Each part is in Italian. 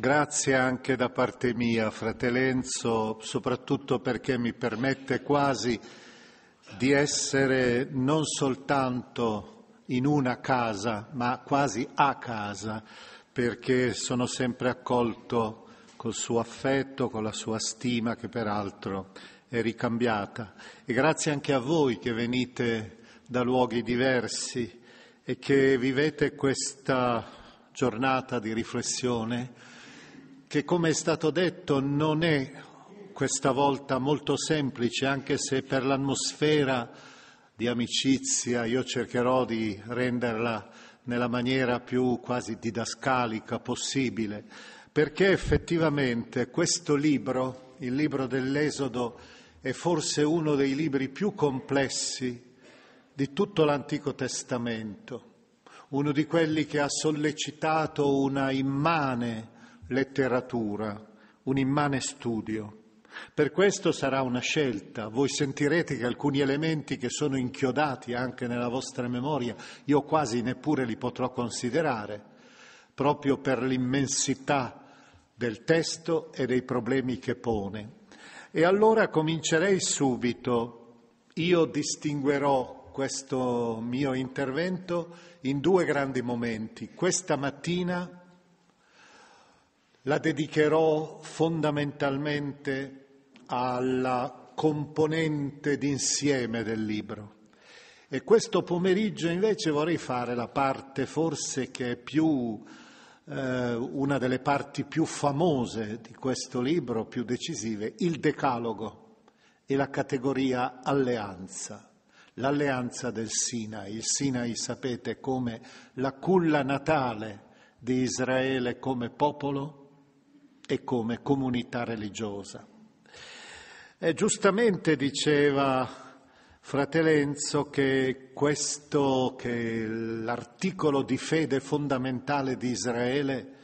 Grazie anche da parte mia, fratellenzo, soprattutto perché mi permette quasi di essere non soltanto in una casa, ma quasi a casa, perché sono sempre accolto col suo affetto, con la sua stima che peraltro è ricambiata. E grazie anche a voi che venite da luoghi diversi e che vivete questa giornata di riflessione che, come è stato detto, non è questa volta molto semplice, anche se per l'atmosfera di amicizia io cercherò di renderla nella maniera più quasi didascalica possibile, perché effettivamente questo libro, il libro dell'Esodo, è forse uno dei libri più complessi di tutto l'Antico Testamento, uno di quelli che ha sollecitato una immane letteratura, un immane studio. Per questo sarà una scelta. Voi sentirete che alcuni elementi che sono inchiodati anche nella vostra memoria, io quasi neppure li potrò considerare, proprio per l'immensità del testo e dei problemi che pone. E allora comincerei subito. Io distinguerò questo mio intervento in due grandi momenti. Questa mattina la dedicherò fondamentalmente alla componente d'insieme del libro. E questo pomeriggio invece vorrei fare la parte forse che è più eh, una delle parti più famose di questo libro, più decisive, il decalogo e la categoria alleanza, l'alleanza del Sinai. Il Sinai sapete come la culla natale di Israele come popolo, e come comunità religiosa. E giustamente diceva Fratelenzo che questo, che l'articolo di fede fondamentale di Israele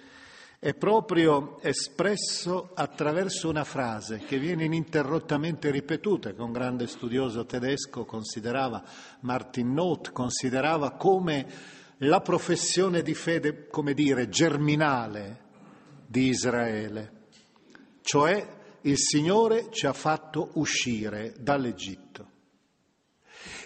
è proprio espresso attraverso una frase che viene ininterrottamente ripetuta, che un grande studioso tedesco considerava, Martin Noth, considerava come la professione di fede, come dire, germinale di Israele, cioè il Signore ci ha fatto uscire dall'Egitto.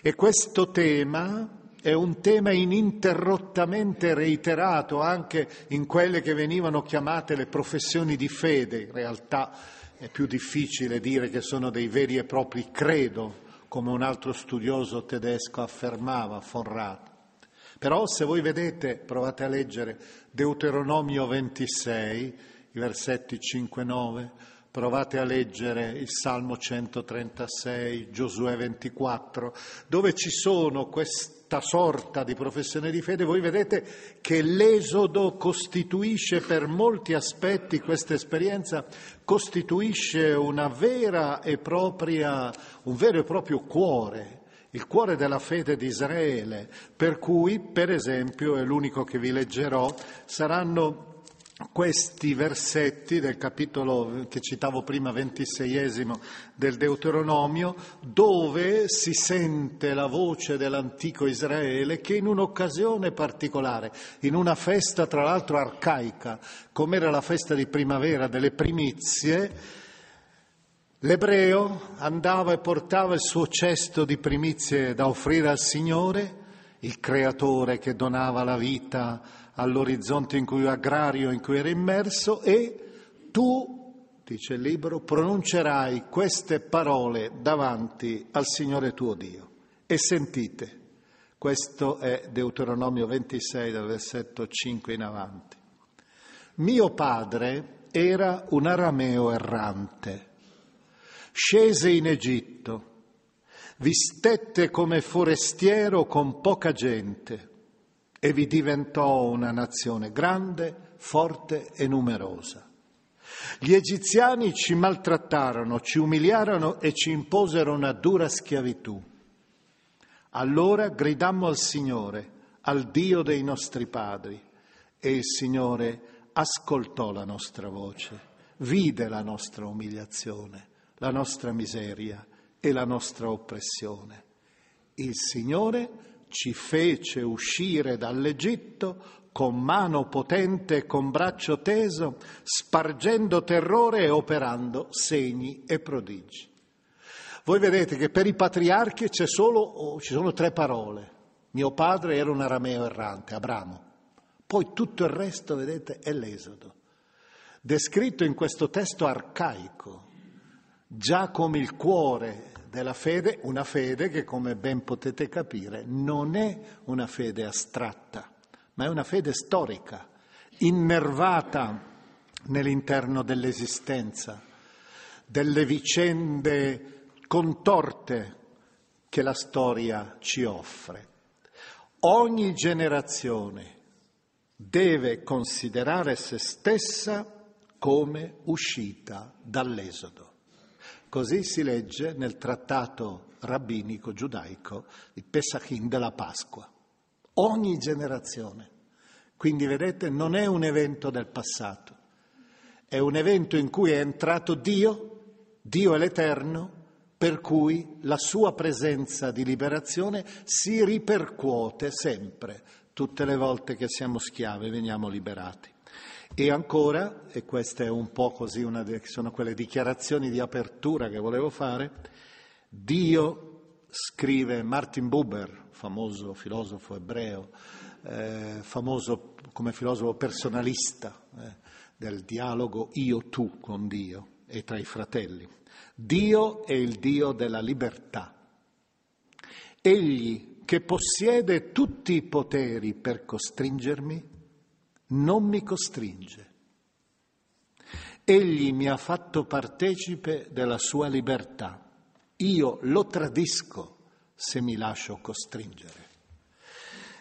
E questo tema è un tema ininterrottamente reiterato anche in quelle che venivano chiamate le professioni di fede, in realtà è più difficile dire che sono dei veri e propri credo, come un altro studioso tedesco affermava, Forrato. Però se voi vedete, provate a leggere Deuteronomio 26, i versetti 5-9, provate a leggere il Salmo 136, Giosuè 24, dove ci sono questa sorta di professione di fede, voi vedete che l'esodo costituisce per molti aspetti, questa esperienza costituisce una vera e propria, un vero e proprio cuore il cuore della fede di Israele, per cui, per esempio, è l'unico che vi leggerò, saranno questi versetti del capitolo che citavo prima, ventiseiesimo del Deuteronomio, dove si sente la voce dell'antico Israele che in un'occasione particolare, in una festa tra l'altro arcaica, come era la festa di primavera delle primizie, L'ebreo andava e portava il suo cesto di primizie da offrire al Signore, il creatore che donava la vita all'orizzonte in cui, agrario in cui era immerso e tu, dice il libro, pronuncerai queste parole davanti al Signore tuo Dio. E sentite, questo è Deuteronomio 26 dal versetto 5 in avanti. Mio padre era un arameo errante scese in Egitto, vi stette come forestiero con poca gente e vi diventò una nazione grande, forte e numerosa. Gli egiziani ci maltrattarono, ci umiliarono e ci imposero una dura schiavitù. Allora gridammo al Signore, al Dio dei nostri padri, e il Signore ascoltò la nostra voce, vide la nostra umiliazione la nostra miseria e la nostra oppressione. Il Signore ci fece uscire dall'Egitto con mano potente e con braccio teso, spargendo terrore e operando segni e prodigi. Voi vedete che per i patriarchi solo, oh, ci sono tre parole. Mio padre era un arameo errante, Abramo. Poi tutto il resto, vedete, è l'esodo. Descritto in questo testo arcaico, già come il cuore della fede, una fede che come ben potete capire non è una fede astratta, ma è una fede storica, innervata nell'interno dell'esistenza, delle vicende contorte che la storia ci offre. Ogni generazione deve considerare se stessa come uscita dall'esodo. Così si legge nel trattato rabbinico giudaico di Pesachim della Pasqua. Ogni generazione. Quindi vedete, non è un evento del passato, è un evento in cui è entrato Dio, Dio è l'Eterno, per cui la sua presenza di liberazione si ripercuote sempre, tutte le volte che siamo schiavi veniamo liberati. E ancora, e così, una, sono quelle dichiarazioni di apertura che volevo fare, Dio scrive Martin Buber, famoso filosofo ebreo, eh, famoso come filosofo personalista eh, del dialogo io-tu con Dio e tra i fratelli. Dio è il Dio della libertà. Egli che possiede tutti i poteri per costringermi, non mi costringe. Egli mi ha fatto partecipe della sua libertà. Io lo tradisco se mi lascio costringere.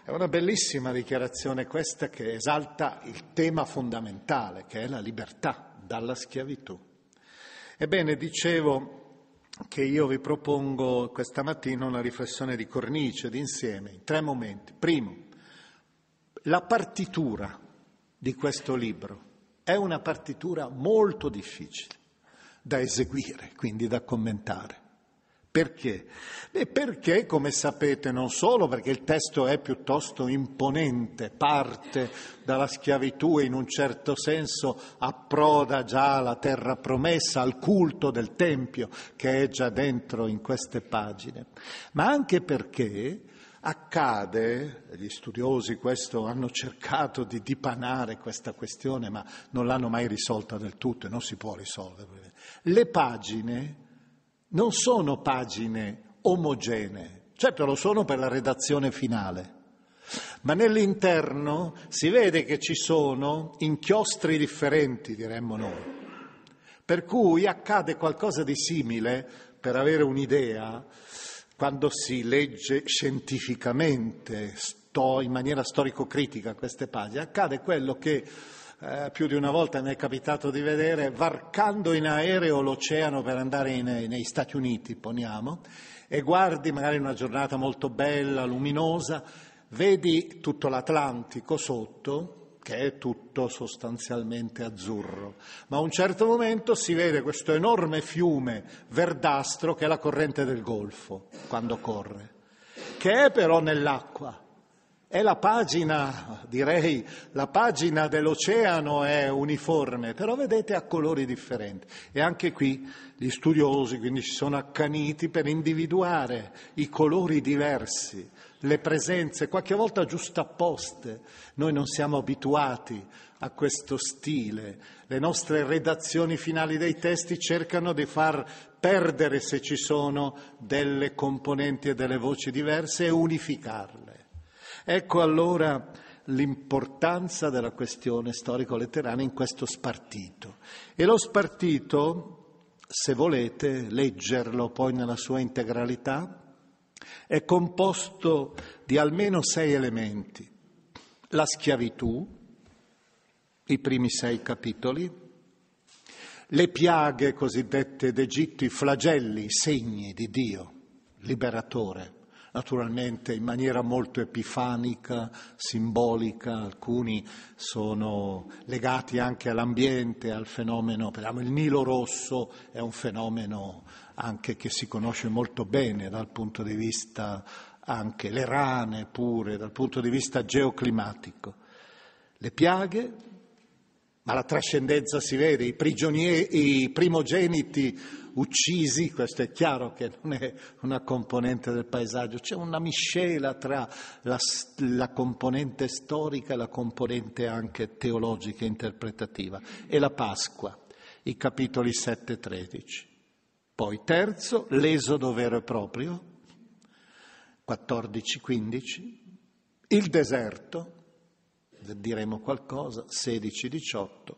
È una bellissima dichiarazione questa che esalta il tema fondamentale, che è la libertà dalla schiavitù. Ebbene, dicevo che io vi propongo questa mattina una riflessione di cornice, d'insieme, in tre momenti. Primo, la partitura di questo libro. È una partitura molto difficile da eseguire, quindi da commentare. Perché? Beh, perché, come sapete, non solo perché il testo è piuttosto imponente, parte dalla schiavitù e in un certo senso approda già alla terra promessa, al culto del Tempio che è già dentro in queste pagine, ma anche perché Accade, gli studiosi questo hanno cercato di dipanare questa questione, ma non l'hanno mai risolta del tutto e non si può risolvere. Le pagine non sono pagine omogenee, certo lo sono per la redazione finale, ma nell'interno si vede che ci sono inchiostri differenti, diremmo noi. Per cui accade qualcosa di simile, per avere un'idea, quando si legge scientificamente, sto in maniera storico-critica queste pagine, accade quello che eh, più di una volta mi è capitato di vedere, varcando in aereo l'oceano per andare in, negli Stati Uniti, poniamo, e guardi magari una giornata molto bella, luminosa, vedi tutto l'Atlantico sotto, che è tutto sostanzialmente azzurro, ma a un certo momento si vede questo enorme fiume verdastro che è la corrente del Golfo quando corre, che è però nell'acqua. È la pagina, direi, la pagina dell'oceano è uniforme, però vedete ha colori differenti. E anche qui gli studiosi quindi si sono accaniti per individuare i colori diversi, le presenze, qualche volta giustapposte. Noi non siamo abituati a questo stile. Le nostre redazioni finali dei testi cercano di far perdere, se ci sono, delle componenti e delle voci diverse e unificarle. Ecco allora l'importanza della questione storico-letterana in questo spartito. E lo spartito, se volete leggerlo poi nella sua integralità, è composto di almeno sei elementi. La schiavitù, i primi sei capitoli, le piaghe cosiddette d'Egitto, i flagelli, i segni di Dio, liberatore, naturalmente in maniera molto epifanica, simbolica, alcuni sono legati anche all'ambiente, al fenomeno, vediamo il Nilo Rosso è un fenomeno anche che si conosce molto bene dal punto di vista anche le rane pure, dal punto di vista geoclimatico. Le piaghe, ma la trascendenza si vede, i, i primogeniti uccisi, questo è chiaro che non è una componente del paesaggio, c'è una miscela tra la, la componente storica e la componente anche teologica e interpretativa, e la Pasqua, i capitoli 7 e 13. Poi terzo, l'esodo vero e proprio, 14-15, il deserto, diremo qualcosa, 16-18,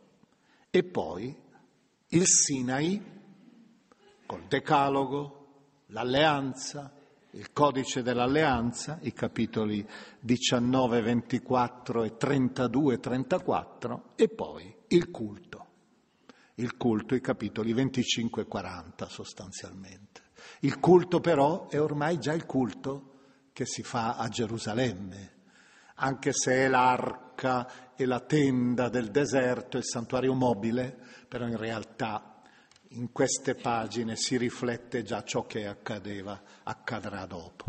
e poi il Sinai col Decalogo, l'alleanza, il codice dell'alleanza, i capitoli 19, 24 e 32 e 34, e poi il culto. Il culto, i capitoli 25 e 40 sostanzialmente. Il culto però è ormai già il culto che si fa a Gerusalemme, anche se è l'arca e la tenda del deserto, il santuario mobile, però in realtà in queste pagine si riflette già ciò che accadeva, accadrà dopo.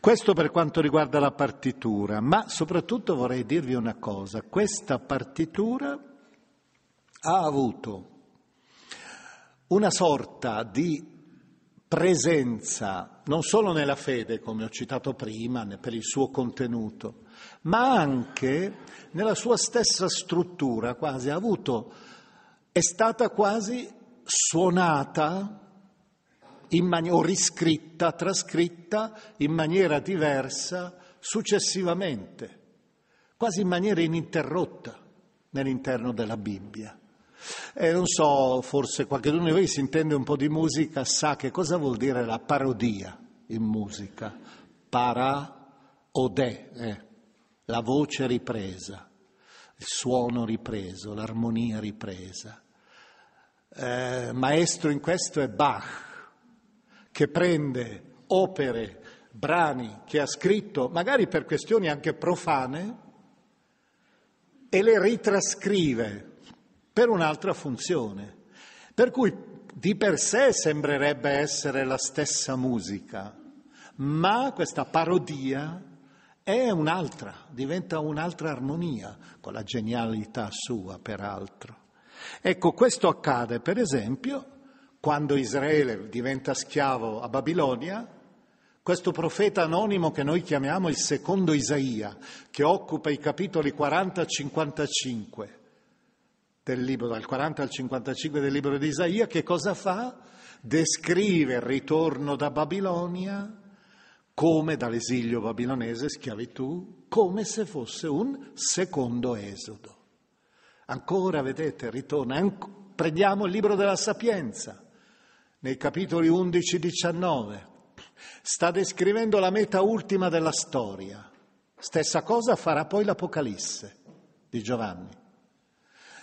Questo per quanto riguarda la partitura, ma soprattutto vorrei dirvi una cosa, questa partitura ha avuto una sorta di presenza non solo nella fede, come ho citato prima, per il suo contenuto, ma anche nella sua stessa struttura, quasi ha avuto, è stata quasi suonata man- o riscritta, trascritta in maniera diversa successivamente, quasi in maniera ininterrotta nell'interno della Bibbia. E non so, forse qualcuno di voi si intende un po' di musica, sa che cosa vuol dire la parodia in musica. Para ode, eh, la voce ripresa, il suono ripreso, l'armonia ripresa. Eh, maestro in questo è Bach, che prende opere, brani che ha scritto, magari per questioni anche profane, e le ritrascrive per un'altra funzione. Per cui di per sé sembrerebbe essere la stessa musica, ma questa parodia è un'altra, diventa un'altra armonia, con la genialità sua peraltro. Ecco, questo accade per esempio quando Israele diventa schiavo a Babilonia, questo profeta anonimo che noi chiamiamo il secondo Isaia, che occupa i capitoli 40 e 55 del libro, dal 40 al 55 del libro di Isaia, che cosa fa? Descrive il ritorno da Babilonia come dall'esilio babilonese, schiavitù, come se fosse un secondo esodo. Ancora, vedete, ritorna. Prendiamo il libro della Sapienza, nei capitoli 11-19. Sta descrivendo la meta ultima della storia. Stessa cosa farà poi l'Apocalisse di Giovanni.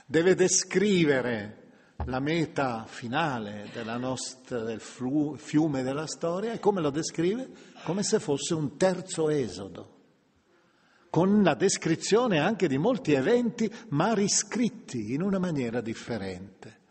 Deve descrivere la meta finale nostra, del flu, fiume della storia e come lo descrive? Come se fosse un terzo esodo, con la descrizione anche di molti eventi ma riscritti in una maniera differente.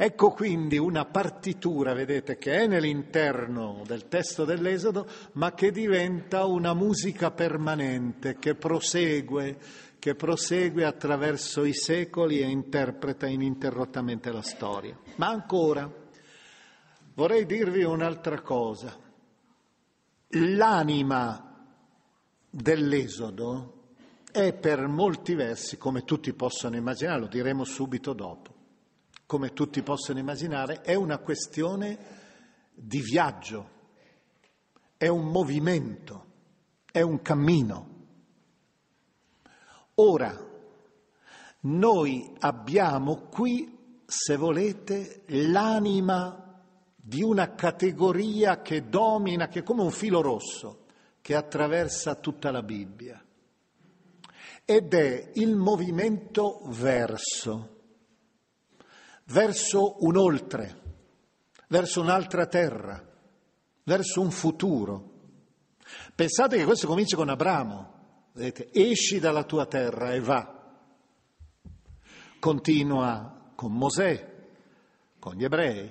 Ecco quindi una partitura, vedete, che è nell'interno del testo dell'Esodo, ma che diventa una musica permanente, che prosegue che prosegue attraverso i secoli e interpreta ininterrottamente la storia. Ma ancora, vorrei dirvi un'altra cosa. L'anima dell'Esodo è per molti versi, come tutti possono immaginare, lo diremo subito dopo, come tutti possono immaginare, è una questione di viaggio, è un movimento, è un cammino. Ora, noi abbiamo qui, se volete, l'anima di una categoria che domina, che è come un filo rosso, che attraversa tutta la Bibbia. Ed è il movimento verso, verso un oltre, verso un'altra terra, verso un futuro. Pensate che questo comincia con Abramo. Vedete, esci dalla tua terra e va. Continua con Mosè, con gli ebrei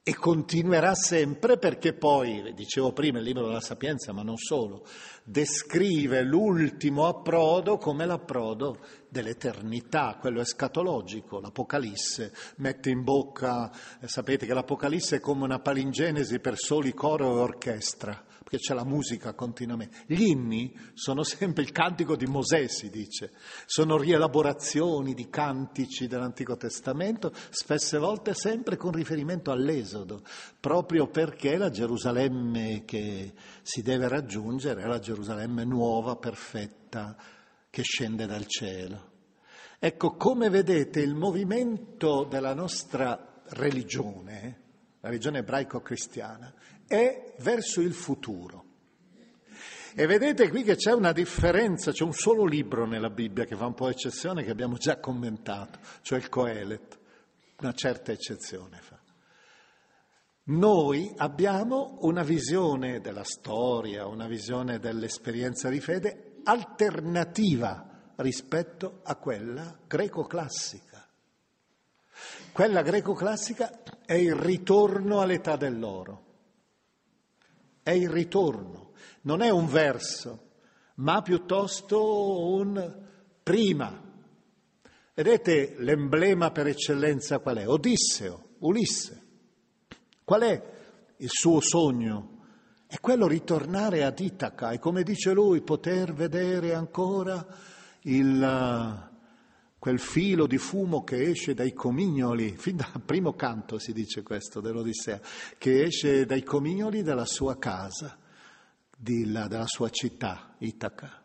e continuerà sempre perché poi, dicevo prima, il libro della Sapienza, ma non solo, descrive l'ultimo approdo come l'approdo dell'eternità, quello escatologico. L'Apocalisse mette in bocca, eh, sapete che l'Apocalisse è come una palingenesi per soli coro e orchestra perché c'è la musica continuamente. Gli inni sono sempre il cantico di Mosè, si dice, sono rielaborazioni di cantici dell'Antico Testamento, spesse volte sempre con riferimento all'Esodo, proprio perché la Gerusalemme che si deve raggiungere è la Gerusalemme nuova, perfetta, che scende dal cielo. Ecco, come vedete, il movimento della nostra religione, la religione ebraico-cristiana, è verso il futuro. E vedete qui che c'è una differenza, c'è un solo libro nella Bibbia che fa un po' eccezione, che abbiamo già commentato, cioè il Coelet, una certa eccezione fa. Noi abbiamo una visione della storia, una visione dell'esperienza di fede alternativa rispetto a quella greco-classica. Quella greco-classica è il ritorno all'età dell'oro è il ritorno, non è un verso, ma piuttosto un prima. Vedete l'emblema per eccellenza qual è? Odisseo, Ulisse. Qual è il suo sogno? È quello ritornare ad Itaca e come dice lui poter vedere ancora il, quel filo di fumo che esce dai comignoli, fin dal primo canto si dice questo dell'Odissea, che esce dai comignoli della sua casa, della sua città, Itaca.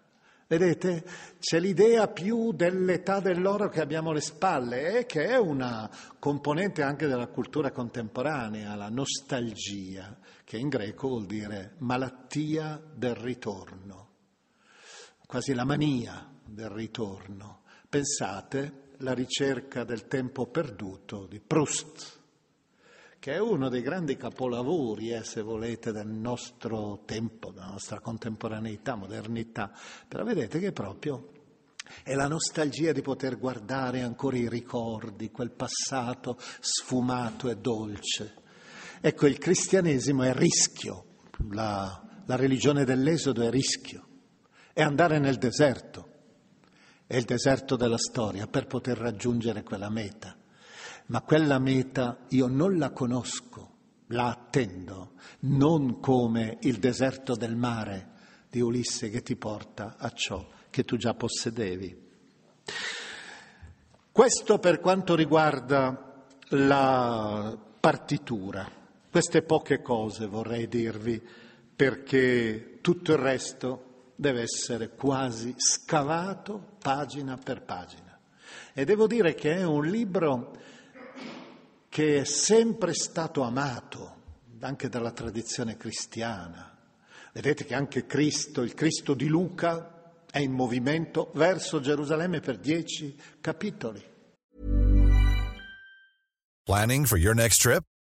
Vedete, c'è l'idea più dell'età dell'oro che abbiamo alle spalle e che è una componente anche della cultura contemporanea, la nostalgia, che in greco vuol dire malattia del ritorno, quasi la mania del ritorno. Pensate la ricerca del tempo perduto di Proust, che è uno dei grandi capolavori, eh, se volete, del nostro tempo, della nostra contemporaneità, modernità. Però vedete che proprio è la nostalgia di poter guardare ancora i ricordi, quel passato sfumato e dolce. Ecco, il cristianesimo è rischio, la, la religione dell'esodo è rischio, è andare nel deserto è il deserto della storia per poter raggiungere quella meta. Ma quella meta io non la conosco, la attendo, non come il deserto del mare di Ulisse che ti porta a ciò che tu già possedevi. Questo per quanto riguarda la partitura. Queste poche cose vorrei dirvi perché tutto il resto deve essere quasi scavato pagina per pagina. E devo dire che è un libro che è sempre stato amato anche dalla tradizione cristiana. Vedete che anche Cristo, il Cristo di Luca, è in movimento verso Gerusalemme per dieci capitoli. Planning for your next trip?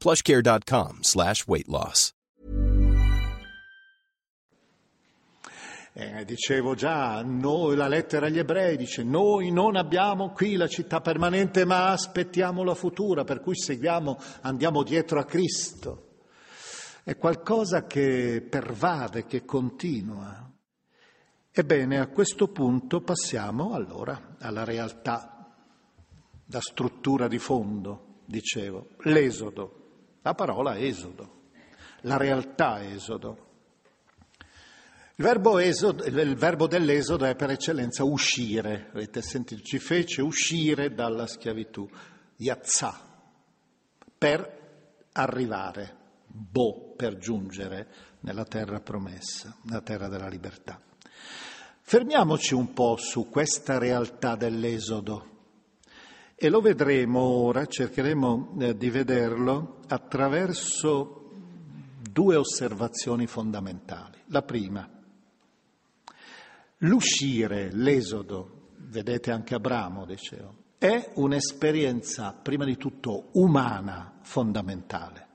Plushcare.com slash weight loss. Eh, dicevo già, noi, la lettera agli ebrei dice noi non abbiamo qui la città permanente ma aspettiamo la futura, per cui seguiamo, andiamo dietro a Cristo è qualcosa che pervade, che continua. Ebbene, a questo punto passiamo allora alla realtà, la struttura di fondo, dicevo, l'esodo, la parola esodo, la realtà esodo. Il verbo, esodo, il verbo dell'esodo è per eccellenza uscire, avete sentito, ci fece uscire dalla schiavitù, yazza, per arrivare. Bo per giungere nella terra promessa, nella terra della libertà. Fermiamoci un po' su questa realtà dell'Esodo e lo vedremo ora, cercheremo eh, di vederlo attraverso due osservazioni fondamentali. La prima, l'uscire, l'esodo, vedete anche Abramo, dicevo, è un'esperienza prima di tutto umana fondamentale.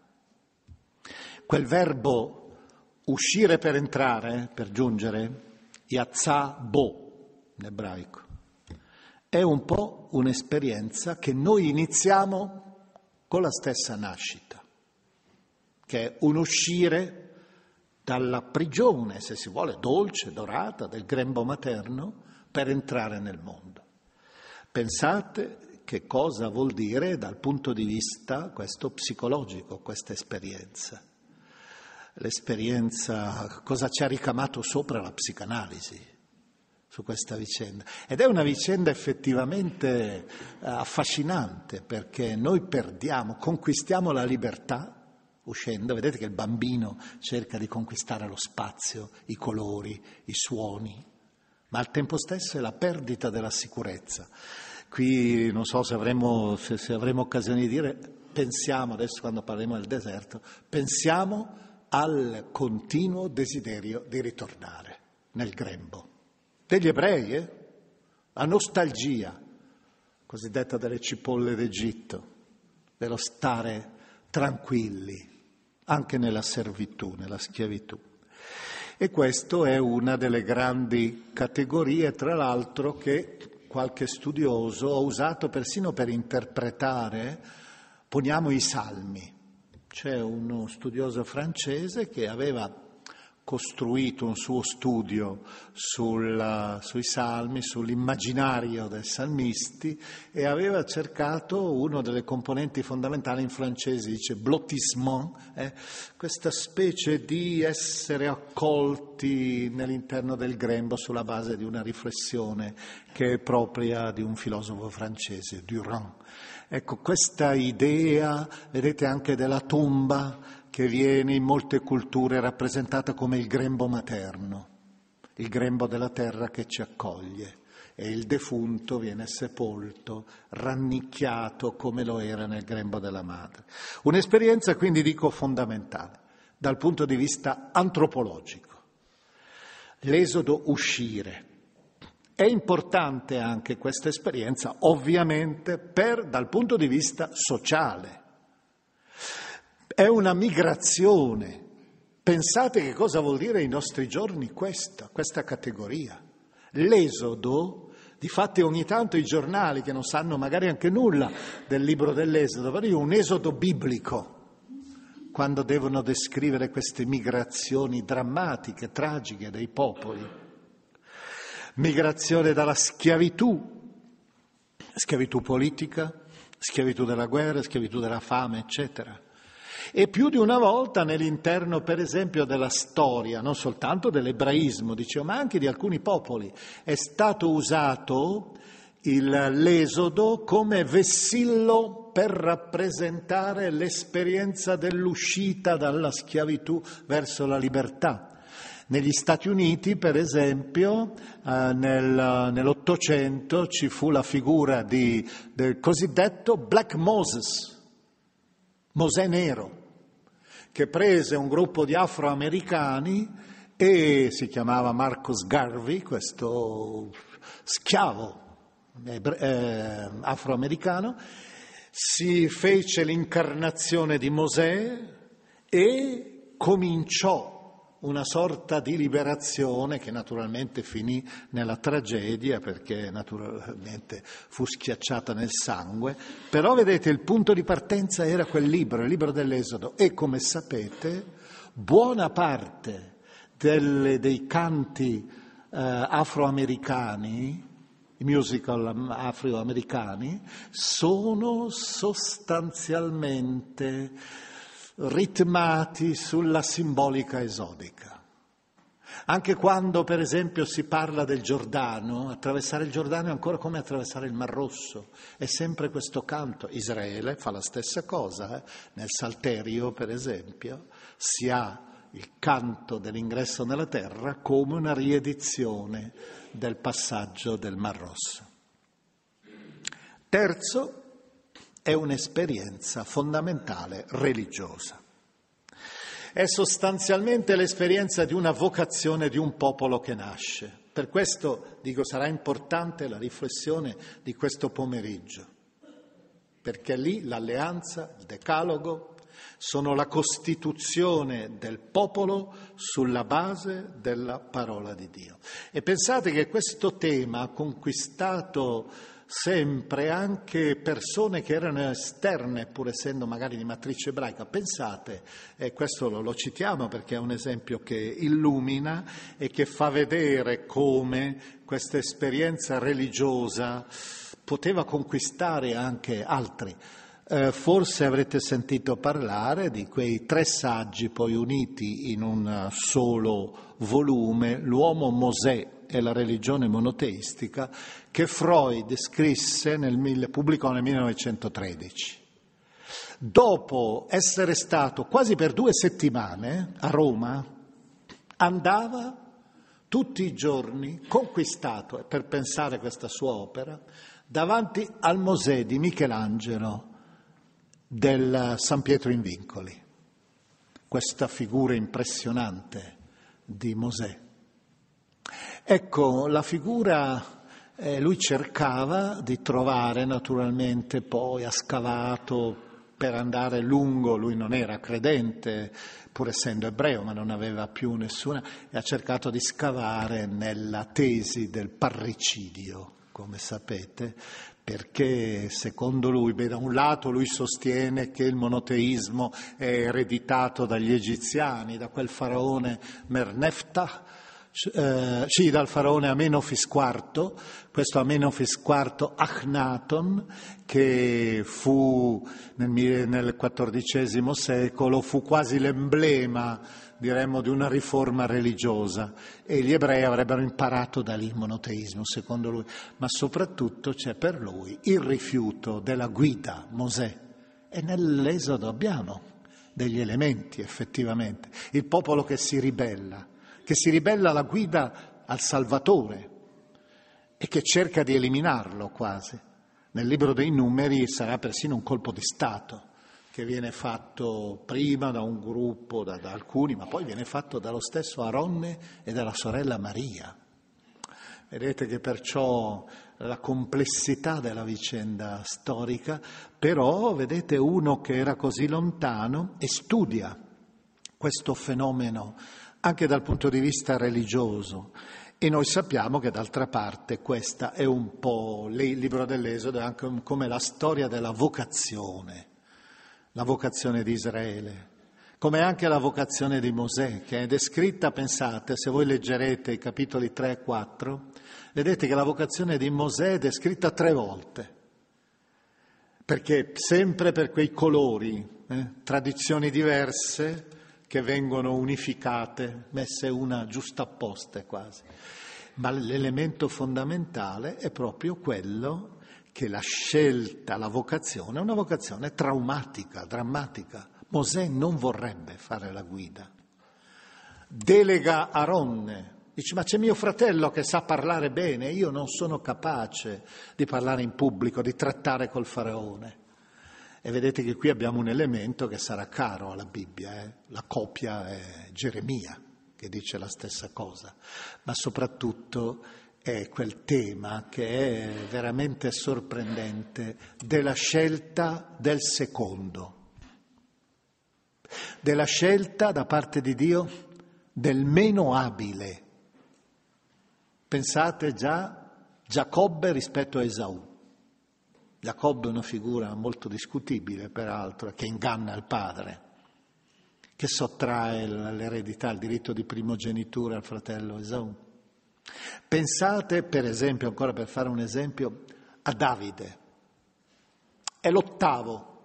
Quel verbo uscire per entrare, per giungere, yazza bo in ebraico, è un po' un'esperienza che noi iniziamo con la stessa nascita, che è un uscire dalla prigione, se si vuole, dolce, dorata, del grembo materno, per entrare nel mondo. Pensate che cosa vuol dire dal punto di vista questo psicologico, questa esperienza l'esperienza, cosa ci ha ricamato sopra la psicanalisi su questa vicenda. Ed è una vicenda effettivamente eh, affascinante perché noi perdiamo, conquistiamo la libertà uscendo, vedete che il bambino cerca di conquistare lo spazio, i colori, i suoni, ma al tempo stesso è la perdita della sicurezza. Qui non so se avremo, se, se avremo occasione di dire, pensiamo adesso quando parliamo del deserto, pensiamo al continuo desiderio di ritornare nel grembo. Degli ebrei, eh? la nostalgia cosiddetta delle cipolle d'Egitto, dello stare tranquilli anche nella servitù, nella schiavitù. E questa è una delle grandi categorie, tra l'altro, che qualche studioso ha usato persino per interpretare, poniamo i salmi. C'è uno studioso francese che aveva costruito un suo studio sul, sui salmi, sull'immaginario dei salmisti e aveva cercato una delle componenti fondamentali in francese, dice blottissement, eh, questa specie di essere accolti nell'interno del grembo sulla base di una riflessione che è propria di un filosofo francese, Durand. Ecco, questa idea, vedete anche della tomba, che viene in molte culture rappresentata come il grembo materno, il grembo della terra che ci accoglie e il defunto viene sepolto, rannicchiato come lo era nel grembo della madre. Un'esperienza quindi dico fondamentale dal punto di vista antropologico. L'esodo uscire, è importante anche questa esperienza, ovviamente, per, dal punto di vista sociale. È una migrazione. Pensate che cosa vuol dire ai nostri giorni questa, questa categoria. L'esodo, difatti ogni tanto i giornali che non sanno magari anche nulla del libro dell'esodo, parlano di un esodo biblico quando devono descrivere queste migrazioni drammatiche, tragiche dei popoli. Migrazione dalla schiavitù, schiavitù politica, schiavitù della guerra, schiavitù della fame, eccetera. E più di una volta nell'interno, per esempio, della storia, non soltanto dell'ebraismo, dicevo, ma anche di alcuni popoli, è stato usato il, l'esodo come vessillo per rappresentare l'esperienza dell'uscita dalla schiavitù verso la libertà. Negli Stati Uniti, per esempio, eh, nel, nell'Ottocento ci fu la figura di, del cosiddetto Black Moses, Mosè Nero, che prese un gruppo di afroamericani e si chiamava Marcus Garvey, questo schiavo eh, afroamericano, si fece l'incarnazione di Mosè e cominciò una sorta di liberazione che naturalmente finì nella tragedia perché naturalmente fu schiacciata nel sangue, però vedete il punto di partenza era quel libro, il libro dell'Esodo e come sapete buona parte delle, dei canti eh, afroamericani i musical afroamericani sono sostanzialmente ritmati sulla simbolica esodica. Anche quando, per esempio, si parla del Giordano, attraversare il Giordano è ancora come attraversare il Mar Rosso, è sempre questo canto. Israele fa la stessa cosa, eh? nel Salterio, per esempio, si ha il canto dell'ingresso nella terra come una riedizione del passaggio del Mar Rosso. Terzo, è un'esperienza fondamentale religiosa. È sostanzialmente l'esperienza di una vocazione di un popolo che nasce. Per questo dico sarà importante la riflessione di questo pomeriggio, perché lì l'alleanza, il decalogo, sono la costituzione del popolo sulla base della parola di Dio. E pensate che questo tema ha conquistato sempre anche persone che erano esterne, pur essendo magari di matrice ebraica. Pensate, e questo lo, lo, citiamo perché è un esempio che illumina e che fa vedere come questa esperienza religiosa poteva conquistare anche altri. Eh, forse avrete sentito parlare di quei tre saggi poi uniti in un solo volume, L'uomo Mosè e la religione monoteistica, che Freud scrisse nel, pubblicò nel 1913. Dopo essere stato quasi per due settimane a Roma, andava tutti i giorni conquistato, per pensare questa sua opera, davanti al Mosè di Michelangelo del San Pietro in Vincoli, questa figura impressionante di Mosè. Ecco, la figura eh, lui cercava di trovare naturalmente, poi ha scavato per andare lungo, lui non era credente, pur essendo ebreo, ma non aveva più nessuna, e ha cercato di scavare nella tesi del parricidio, come sapete, perché secondo lui, beh, da un lato lui sostiene che il monoteismo è ereditato dagli egiziani, da quel faraone Mernefta, eh, sì, dal faraone Amenofis IV, questo Amenofis IV Akhenaton, che fu nel, nel XIV secolo, fu quasi l'emblema, diremmo, di una riforma religiosa. E gli ebrei avrebbero imparato da lì il monoteismo, secondo lui, ma soprattutto c'è per lui il rifiuto della guida Mosè. E nell'Esodo abbiamo degli elementi effettivamente, il popolo che si ribella che si ribella alla guida al Salvatore e che cerca di eliminarlo quasi. Nel libro dei numeri sarà persino un colpo di Stato che viene fatto prima da un gruppo, da, da alcuni, ma poi viene fatto dallo stesso Aronne e dalla sorella Maria. Vedete che perciò la complessità della vicenda storica, però vedete uno che era così lontano e studia questo fenomeno anche dal punto di vista religioso. E noi sappiamo che d'altra parte questa è un po', il libro dell'Esodo è anche come la storia della vocazione, la vocazione di Israele, come anche la vocazione di Mosè, che è descritta, pensate, se voi leggerete i capitoli 3 e 4, vedete che la vocazione di Mosè è descritta tre volte, perché sempre per quei colori, eh, tradizioni diverse che vengono unificate, messe una giustapposte quasi. Ma l'elemento fondamentale è proprio quello che la scelta, la vocazione è una vocazione traumatica, drammatica. Mosè non vorrebbe fare la guida. Delega Aronne, dice ma c'è mio fratello che sa parlare bene, io non sono capace di parlare in pubblico, di trattare col faraone. E vedete che qui abbiamo un elemento che sarà caro alla Bibbia, eh? la copia è Geremia che dice la stessa cosa, ma soprattutto è quel tema che è veramente sorprendente della scelta del secondo, della scelta da parte di Dio del meno abile. Pensate già Giacobbe rispetto a Esaù. Giacobbe è una figura molto discutibile, peraltro, che inganna il padre, che sottrae l'eredità, il diritto di primogenitura al fratello Esaù. Pensate, per esempio, ancora per fare un esempio, a Davide. È l'ottavo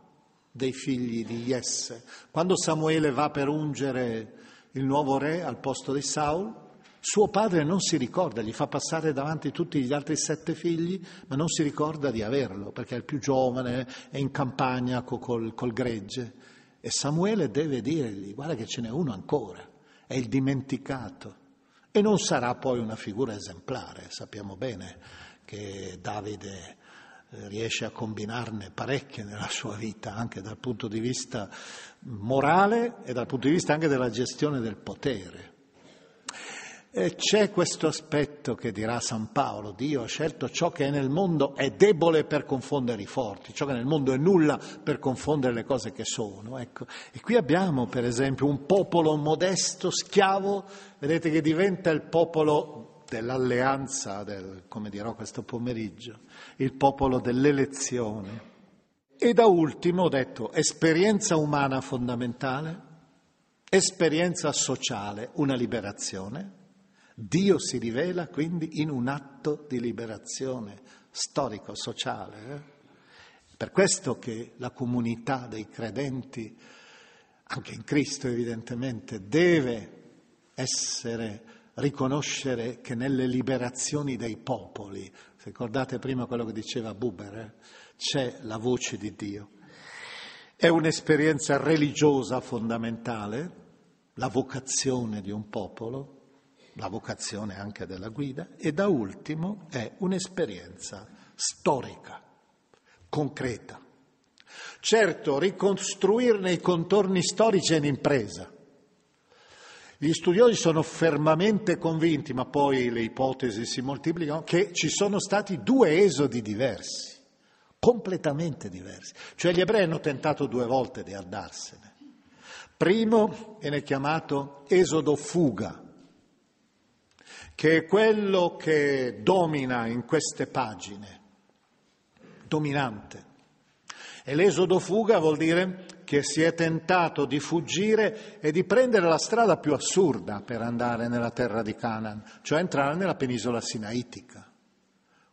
dei figli di Jesse. Quando Samuele va per ungere il nuovo re al posto di Saul, suo padre non si ricorda, gli fa passare davanti tutti gli altri sette figli, ma non si ricorda di averlo, perché è il più giovane, è in campagna col, col gregge. E Samuele deve dirgli, guarda che ce n'è uno ancora, è il dimenticato. E non sarà poi una figura esemplare, sappiamo bene che Davide eh, riesce a combinarne parecchie nella sua vita, anche dal punto di vista morale e dal punto di vista anche della gestione del potere. E c'è questo aspetto che dirà San Paolo, Dio ha scelto ciò che nel mondo è debole per confondere i forti, ciò che nel mondo è nulla per confondere le cose che sono. Ecco. E qui abbiamo per esempio un popolo modesto, schiavo, vedete che diventa il popolo dell'alleanza, del, come dirò questo pomeriggio, il popolo dell'elezione. E da ultimo ho detto esperienza umana fondamentale, esperienza sociale, una liberazione Dio si rivela quindi in un atto di liberazione storico-sociale. Eh? Per questo che la comunità dei credenti, anche in Cristo evidentemente, deve essere, riconoscere che nelle liberazioni dei popoli, ricordate prima quello che diceva Buber, eh? c'è la voce di Dio. È un'esperienza religiosa fondamentale, la vocazione di un popolo, la vocazione anche della guida e da ultimo è un'esperienza storica, concreta. Certo, ricostruirne i contorni storici è un'impresa. Gli studiosi sono fermamente convinti, ma poi le ipotesi si moltiplicano, che ci sono stati due esodi diversi, completamente diversi. Cioè gli ebrei hanno tentato due volte di andarsene. Primo viene chiamato esodo fuga, che è quello che domina in queste pagine, dominante. E l'esodo fuga vuol dire che si è tentato di fuggire e di prendere la strada più assurda per andare nella terra di Canaan, cioè entrare nella penisola sinaitica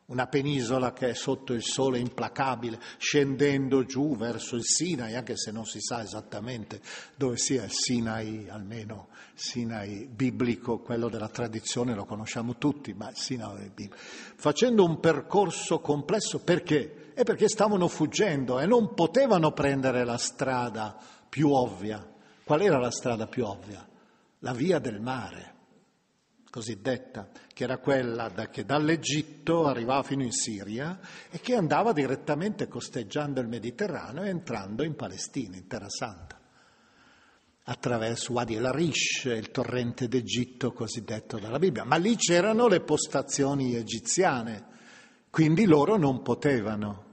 una penisola che è sotto il sole implacabile, scendendo giù verso il Sinai, anche se non si sa esattamente dove sia il Sinai, almeno Sinai biblico, quello della tradizione lo conosciamo tutti, ma Sinai biblico. Facendo un percorso complesso perché? È perché stavano fuggendo e non potevano prendere la strada più ovvia. Qual era la strada più ovvia? La via del mare cosiddetta, che era quella da, che dall'Egitto arrivava fino in Siria e che andava direttamente costeggiando il Mediterraneo e entrando in Palestina, in Terra Santa, attraverso Wadi el-Arish, il torrente d'Egitto cosiddetto dalla Bibbia. Ma lì c'erano le postazioni egiziane, quindi loro non potevano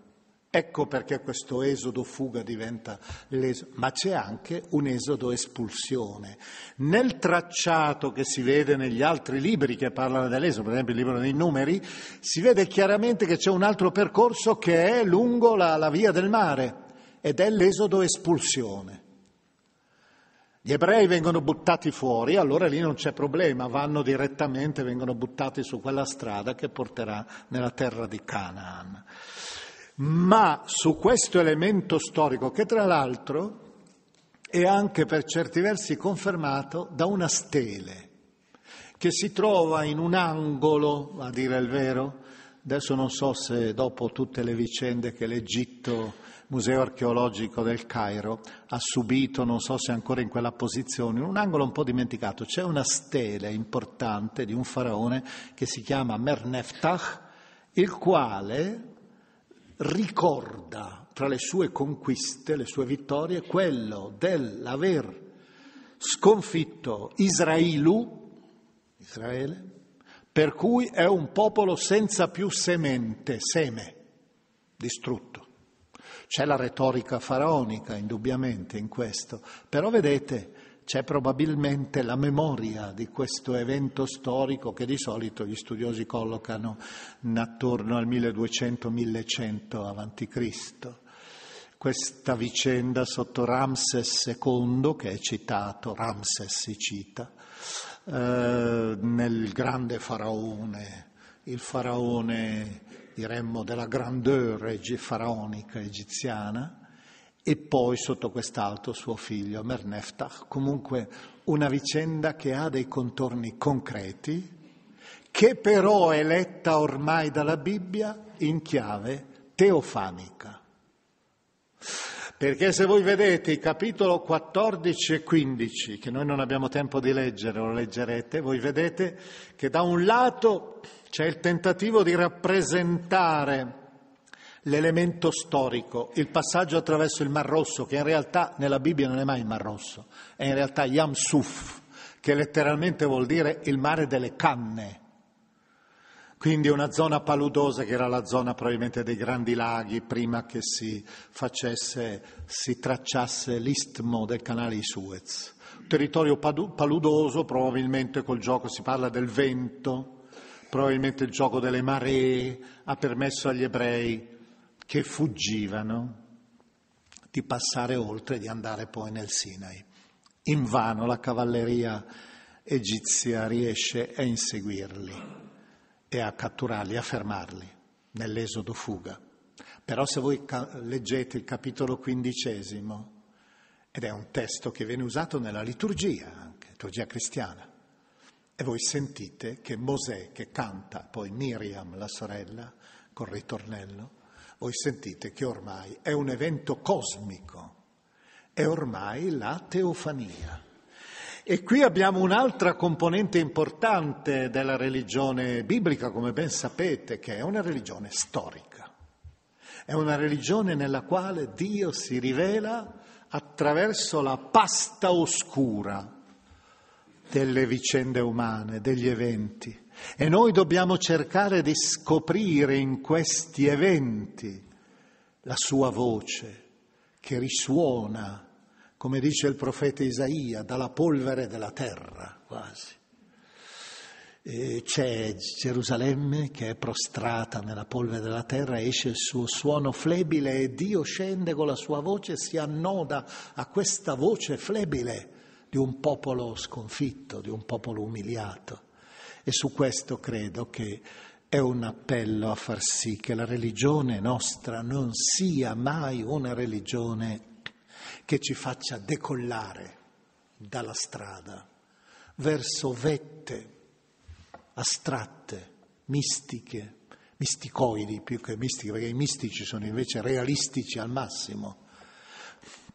Ecco perché questo esodo fuga diventa l'esodo, ma c'è anche un esodo espulsione. Nel tracciato che si vede negli altri libri che parlano dell'esodo, per esempio il libro dei numeri, si vede chiaramente che c'è un altro percorso che è lungo la, la via del mare ed è l'esodo espulsione. Gli ebrei vengono buttati fuori, allora lì non c'è problema, vanno direttamente, vengono buttati su quella strada che porterà nella terra di Canaan. Ma su questo elemento storico, che tra l'altro è anche per certi versi confermato da una stele, che si trova in un angolo, a dire il vero, adesso non so se dopo tutte le vicende che l'Egitto Museo archeologico del Cairo ha subito, non so se ancora in quella posizione, in un angolo un po' dimenticato, c'è una stele importante di un faraone che si chiama Merneftach, il quale ricorda tra le sue conquiste, le sue vittorie, quello dell'aver sconfitto Israelu, Israele, per cui è un popolo senza più semente, seme, distrutto. C'è la retorica faraonica, indubbiamente, in questo, però vedete, c'è probabilmente la memoria di questo evento storico che di solito gli studiosi collocano attorno al 1200-1100 a.C. Questa vicenda sotto Ramses II, che è citato, Ramses si cita, eh, nel grande faraone, il faraone diremmo, della grandeur faraonica egiziana, e poi sotto quest'altro suo figlio Merneftach. Comunque una vicenda che ha dei contorni concreti, che però è letta ormai dalla Bibbia in chiave teofanica. Perché se voi vedete i capitolo 14 e 15, che noi non abbiamo tempo di leggere, lo leggerete, voi vedete che da un lato c'è il tentativo di rappresentare l'elemento storico, il passaggio attraverso il Mar Rosso, che in realtà nella Bibbia non è mai il Mar Rosso, è in realtà Yam Suf, che letteralmente vuol dire il mare delle canne. Quindi una zona paludosa che era la zona probabilmente dei grandi laghi prima che si facesse, si tracciasse l'istmo del canale di Suez. Territorio paludoso, probabilmente col gioco si parla del vento, probabilmente il gioco delle maree ha permesso agli ebrei che fuggivano di passare oltre e di andare poi nel Sinai. Invano la cavalleria egizia riesce a inseguirli e a catturarli, a fermarli nell'esodo fuga. Però se voi leggete il capitolo quindicesimo, ed è un testo che viene usato nella liturgia, anche liturgia cristiana, e voi sentite che Mosè, che canta, poi Miriam, la sorella, col ritornello, voi sentite che ormai è un evento cosmico, è ormai la teofania. E qui abbiamo un'altra componente importante della religione biblica, come ben sapete, che è una religione storica. È una religione nella quale Dio si rivela attraverso la pasta oscura, delle vicende umane, degli eventi. E noi dobbiamo cercare di scoprire in questi eventi la sua voce che risuona, come dice il profeta Isaia, dalla polvere della terra quasi. E c'è Gerusalemme che è prostrata nella polvere della terra, esce il suo suono flebile e Dio scende con la sua voce e si annoda a questa voce flebile di un popolo sconfitto, di un popolo umiliato. E su questo credo che è un appello a far sì che la religione nostra non sia mai una religione che ci faccia decollare dalla strada verso vette astratte, mistiche, misticoidi più che mistiche, perché i mistici sono invece realistici al massimo